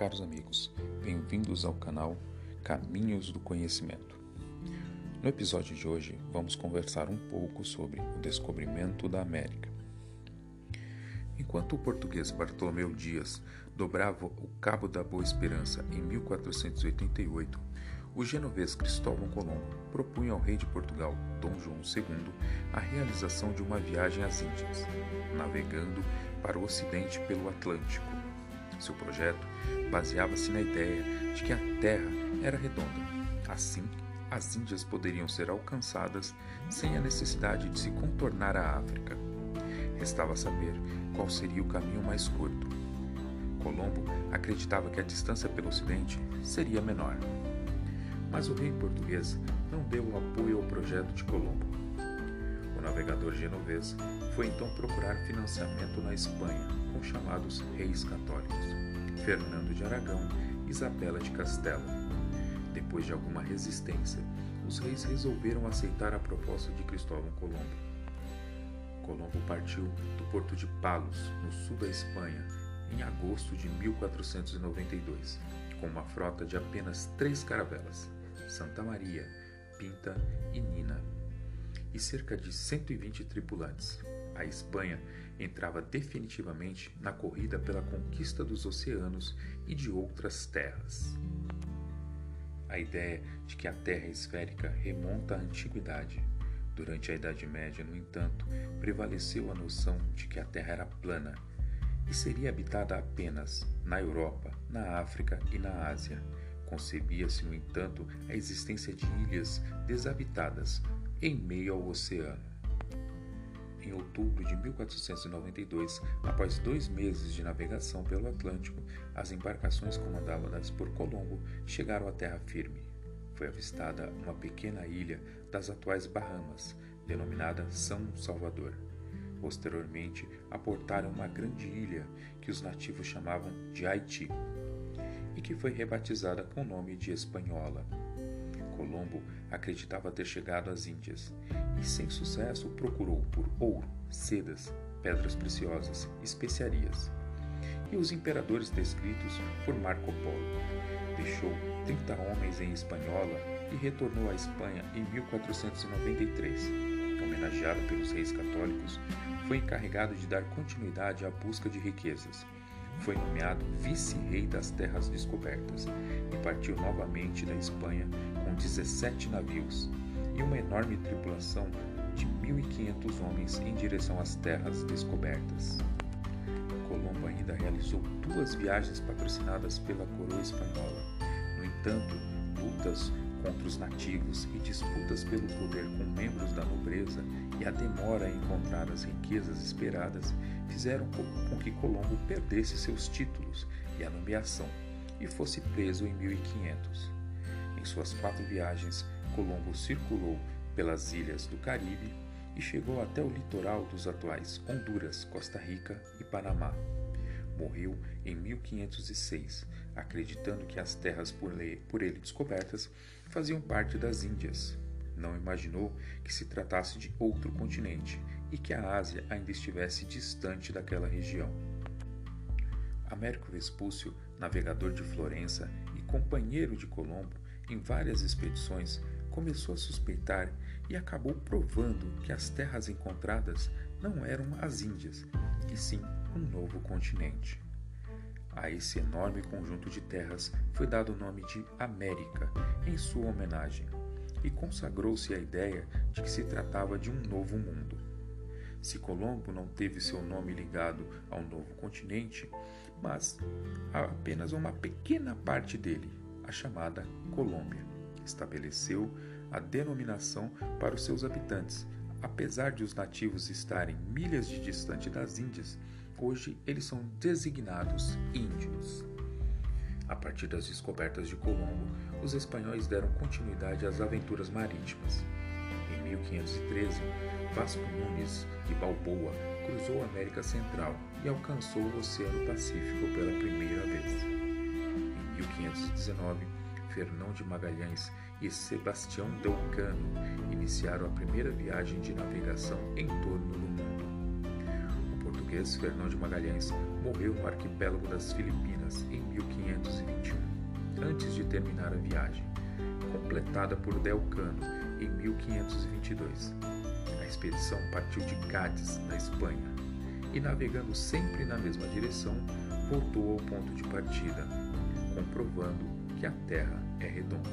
caros amigos, bem-vindos ao canal Caminhos do Conhecimento. No episódio de hoje, vamos conversar um pouco sobre o descobrimento da América. Enquanto o português Bartolomeu Dias dobrava o Cabo da Boa Esperança em 1488, o genovês Cristóvão Colombo propunha ao rei de Portugal, Dom João II, a realização de uma viagem às Índias, navegando para o ocidente pelo Atlântico seu projeto baseava-se na ideia de que a Terra era redonda. Assim, as Índias poderiam ser alcançadas sem a necessidade de se contornar a África. Restava saber qual seria o caminho mais curto. Colombo acreditava que a distância pelo Ocidente seria menor. Mas o rei português não deu apoio ao projeto de Colombo. O navegador genovês foi então procurar financiamento na Espanha chamados reis católicos, Fernando de Aragão e Isabela de Castela. Depois de alguma resistência, os reis resolveram aceitar a proposta de Cristóvão Colombo. Colombo partiu do porto de Palos, no sul da Espanha, em agosto de 1492, com uma frota de apenas três caravelas: Santa Maria, Pinta e Nina, e cerca de 120 tripulantes a Espanha entrava definitivamente na corrida pela conquista dos oceanos e de outras terras. A ideia de que a Terra é esférica remonta à antiguidade. Durante a Idade Média, no entanto, prevaleceu a noção de que a Terra era plana e seria habitada apenas na Europa, na África e na Ásia. Concebia-se, no entanto, a existência de ilhas desabitadas em meio ao oceano em outubro de 1492, após dois meses de navegação pelo Atlântico, as embarcações comandadas por Colombo chegaram à terra firme. Foi avistada uma pequena ilha das atuais Bahamas, denominada São Salvador. Posteriormente, aportaram uma grande ilha que os nativos chamavam de Haiti e que foi rebatizada com o nome de Espanhola. Colombo acreditava ter chegado às Índias e, sem sucesso, procurou por ouro, sedas, pedras preciosas, especiarias. E os imperadores descritos por Marco Polo. Deixou 30 homens em Espanhola e retornou à Espanha em 1493. Homenageado pelos reis católicos, foi encarregado de dar continuidade à busca de riquezas foi nomeado vice-rei das terras descobertas e partiu novamente da Espanha com 17 navios e uma enorme tripulação de 1.500 homens em direção às terras descobertas. Colombo ainda realizou duas viagens patrocinadas pela coroa espanhola. No entanto, lutas contra os nativos e disputas pelo poder com membros da nobreza e a demora em encontrar as riquezas esperadas fizeram com que Colombo perdesse seus títulos e a nomeação e fosse preso em 1500. Em suas quatro viagens, Colombo circulou pelas ilhas do Caribe e chegou até o litoral dos atuais Honduras, Costa Rica e Panamá. Morreu em 1506, acreditando que as terras por ele descobertas faziam parte das Índias. Não imaginou que se tratasse de outro continente e que a Ásia ainda estivesse distante daquela região. Américo Vespúcio, navegador de Florença e companheiro de Colombo em várias expedições, começou a suspeitar e acabou provando que as terras encontradas não eram as Índias, e sim um novo continente. A esse enorme conjunto de terras foi dado o nome de América, em sua homenagem, e consagrou-se a ideia de que se tratava de um novo mundo. Se Colombo não teve seu nome ligado ao novo continente, mas a apenas uma pequena parte dele, a chamada Colômbia, estabeleceu a denominação para os seus habitantes. Apesar de os nativos estarem milhas de distante das Índias, Hoje eles são designados índios. A partir das descobertas de Colombo, os espanhóis deram continuidade às aventuras marítimas. Em 1513, Vasco Nunes de Balboa cruzou a América Central e alcançou o Oceano Pacífico pela primeira vez. Em 1519, Fernão de Magalhães e Sebastião Delcano iniciaram a primeira viagem de navegação em torno do mundo português Fernão de Magalhães morreu no arquipélago das Filipinas em 1521, antes de terminar a viagem, completada por Delcano em 1522. A expedição partiu de Cádiz, na Espanha, e navegando sempre na mesma direção, voltou ao ponto de partida, comprovando que a Terra é redonda.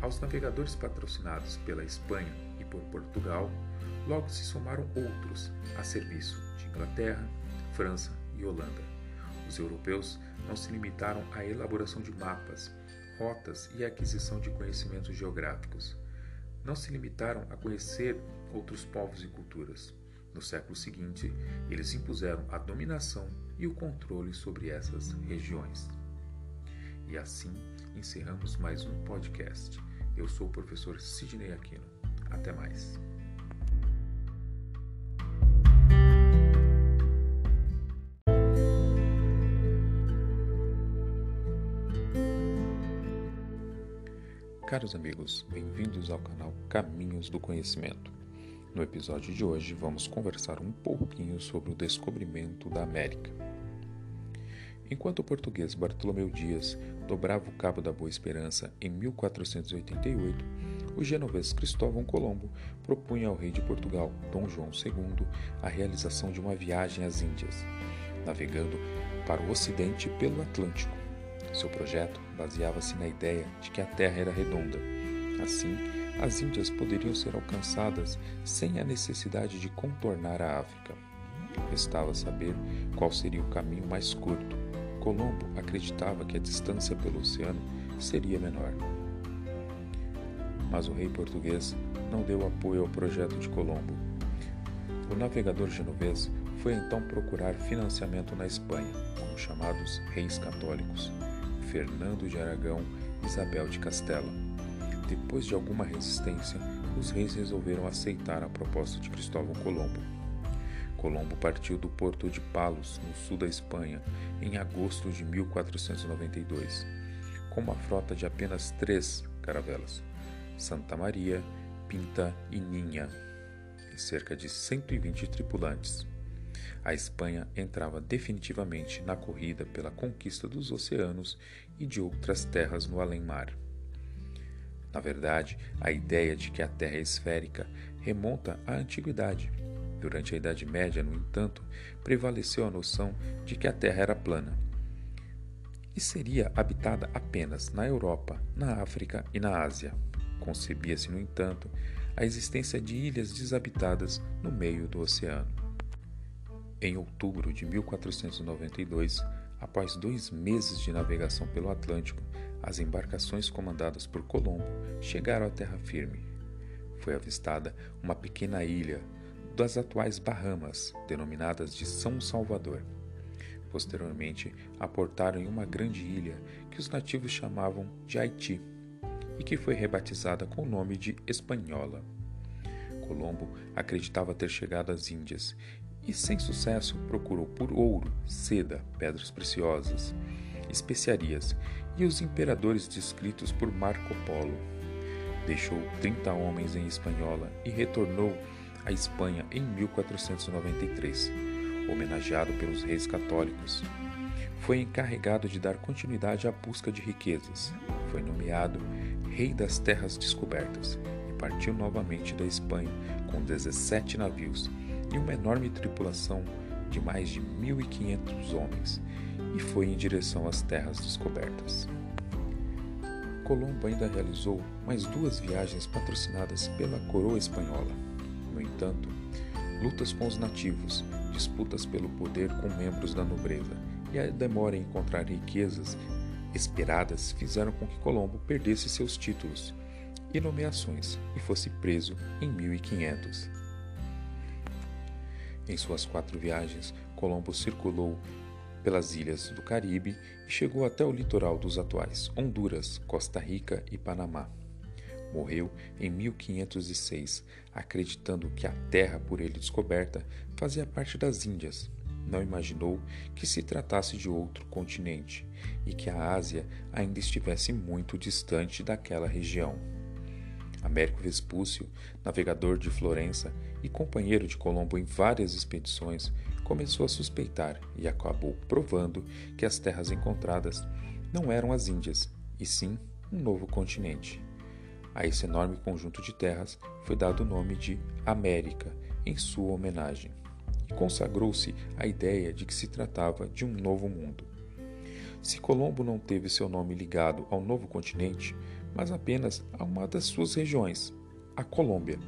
Aos navegadores patrocinados pela Espanha e por Portugal, logo se somaram outros a serviço de Inglaterra, França e Holanda. Os europeus não se limitaram à elaboração de mapas, rotas e aquisição de conhecimentos geográficos. Não se limitaram a conhecer outros povos e culturas. No século seguinte, eles impuseram a dominação e o controle sobre essas regiões. E assim encerramos mais um podcast. Eu sou o professor Sidney Aquino. Até mais. Caros amigos, bem-vindos ao canal Caminhos do Conhecimento. No episódio de hoje, vamos conversar um pouquinho sobre o descobrimento da América. Enquanto o português Bartolomeu Dias dobrava o Cabo da Boa Esperança em 1488, o genovês Cristóvão Colombo propunha ao rei de Portugal, Dom João II, a realização de uma viagem às Índias, navegando para o ocidente pelo Atlântico seu projeto baseava-se na ideia de que a Terra era redonda. Assim, as Índias poderiam ser alcançadas sem a necessidade de contornar a África. Restava saber qual seria o caminho mais curto. Colombo acreditava que a distância pelo oceano seria menor. Mas o rei português não deu apoio ao projeto de Colombo. O navegador genovês foi então procurar financiamento na Espanha, com os chamados reis católicos. Fernando de Aragão e Isabel de Castela. Depois de alguma resistência, os reis resolveram aceitar a proposta de Cristóvão Colombo. Colombo partiu do porto de Palos, no sul da Espanha, em agosto de 1492, com uma frota de apenas três caravelas: Santa Maria, Pinta e Ninha, e cerca de 120 tripulantes a Espanha entrava definitivamente na corrida pela conquista dos oceanos e de outras terras no além-mar. Na verdade, a ideia de que a Terra é esférica remonta à antiguidade. Durante a Idade Média, no entanto, prevaleceu a noção de que a Terra era plana e seria habitada apenas na Europa, na África e na Ásia. Concebia-se, no entanto, a existência de ilhas desabitadas no meio do oceano. Em outubro de 1492, após dois meses de navegação pelo Atlântico, as embarcações comandadas por Colombo chegaram à terra firme. Foi avistada uma pequena ilha das atuais Bahamas, denominadas de São Salvador. Posteriormente, aportaram em uma grande ilha que os nativos chamavam de Haiti e que foi rebatizada com o nome de Espanhola. Colombo acreditava ter chegado às Índias e, sem sucesso, procurou por ouro, seda, pedras preciosas, especiarias e os imperadores descritos por Marco Polo. Deixou 30 homens em Espanhola e retornou à Espanha em 1493, homenageado pelos reis católicos. Foi encarregado de dar continuidade à busca de riquezas. Foi nomeado Rei das Terras Descobertas e partiu novamente da Espanha com 17 navios e uma enorme tripulação de mais de 1.500 homens e foi em direção às terras descobertas. Colombo ainda realizou mais duas viagens patrocinadas pela coroa espanhola. No entanto, lutas com os nativos, disputas pelo poder com membros da nobreza e a demora em encontrar riquezas esperadas fizeram com que Colombo perdesse seus títulos e nomeações e fosse preso em 1500. Em suas quatro viagens, Colombo circulou pelas ilhas do Caribe e chegou até o litoral dos atuais Honduras, Costa Rica e Panamá. Morreu em 1506, acreditando que a terra por ele descoberta fazia parte das Índias. Não imaginou que se tratasse de outro continente e que a Ásia ainda estivesse muito distante daquela região. Américo Vespúcio, navegador de Florença e companheiro de Colombo em várias expedições, começou a suspeitar e acabou provando que as terras encontradas não eram as Índias, e sim um novo continente. A esse enorme conjunto de terras foi dado o nome de América, em sua homenagem, e consagrou-se a ideia de que se tratava de um novo mundo. Se Colombo não teve seu nome ligado ao novo continente, mas apenas a uma das suas regiões, a Colômbia,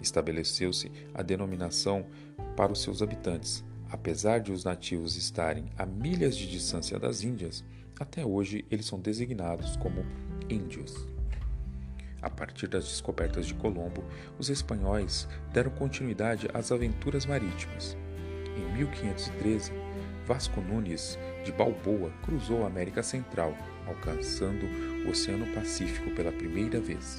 estabeleceu-se a denominação para os seus habitantes. Apesar de os nativos estarem a milhas de distância das Índias, até hoje eles são designados como índios. A partir das descobertas de Colombo, os espanhóis deram continuidade às aventuras marítimas. Em 1513, Vasco Nunes de Balboa cruzou a América Central, alcançando o Oceano Pacífico pela primeira vez.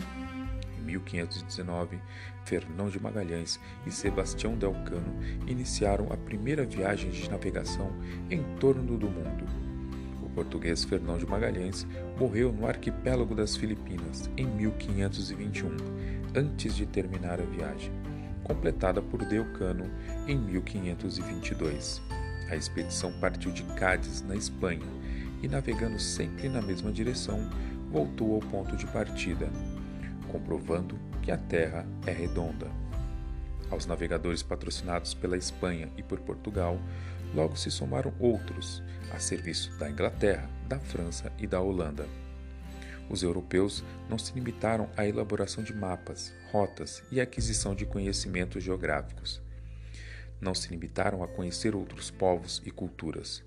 1519, Fernão de Magalhães e Sebastião del Cano iniciaram a primeira viagem de navegação em torno do mundo. Português Fernão de Magalhães morreu no arquipélago das Filipinas em 1521, antes de terminar a viagem, completada por Delcano em 1522. A expedição partiu de Cádiz, na Espanha, e navegando sempre na mesma direção, voltou ao ponto de partida, comprovando que a Terra é redonda. Aos navegadores patrocinados pela Espanha e por Portugal, logo se somaram outros, a serviço da Inglaterra, da França e da Holanda. Os europeus não se limitaram à elaboração de mapas, rotas e aquisição de conhecimentos geográficos. Não se limitaram a conhecer outros povos e culturas.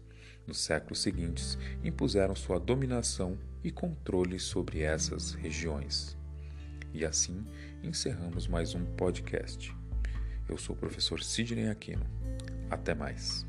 Nos séculos seguintes, impuseram sua dominação e controle sobre essas regiões. E assim encerramos mais um podcast. Eu sou o professor Sidney Aquino. Até mais.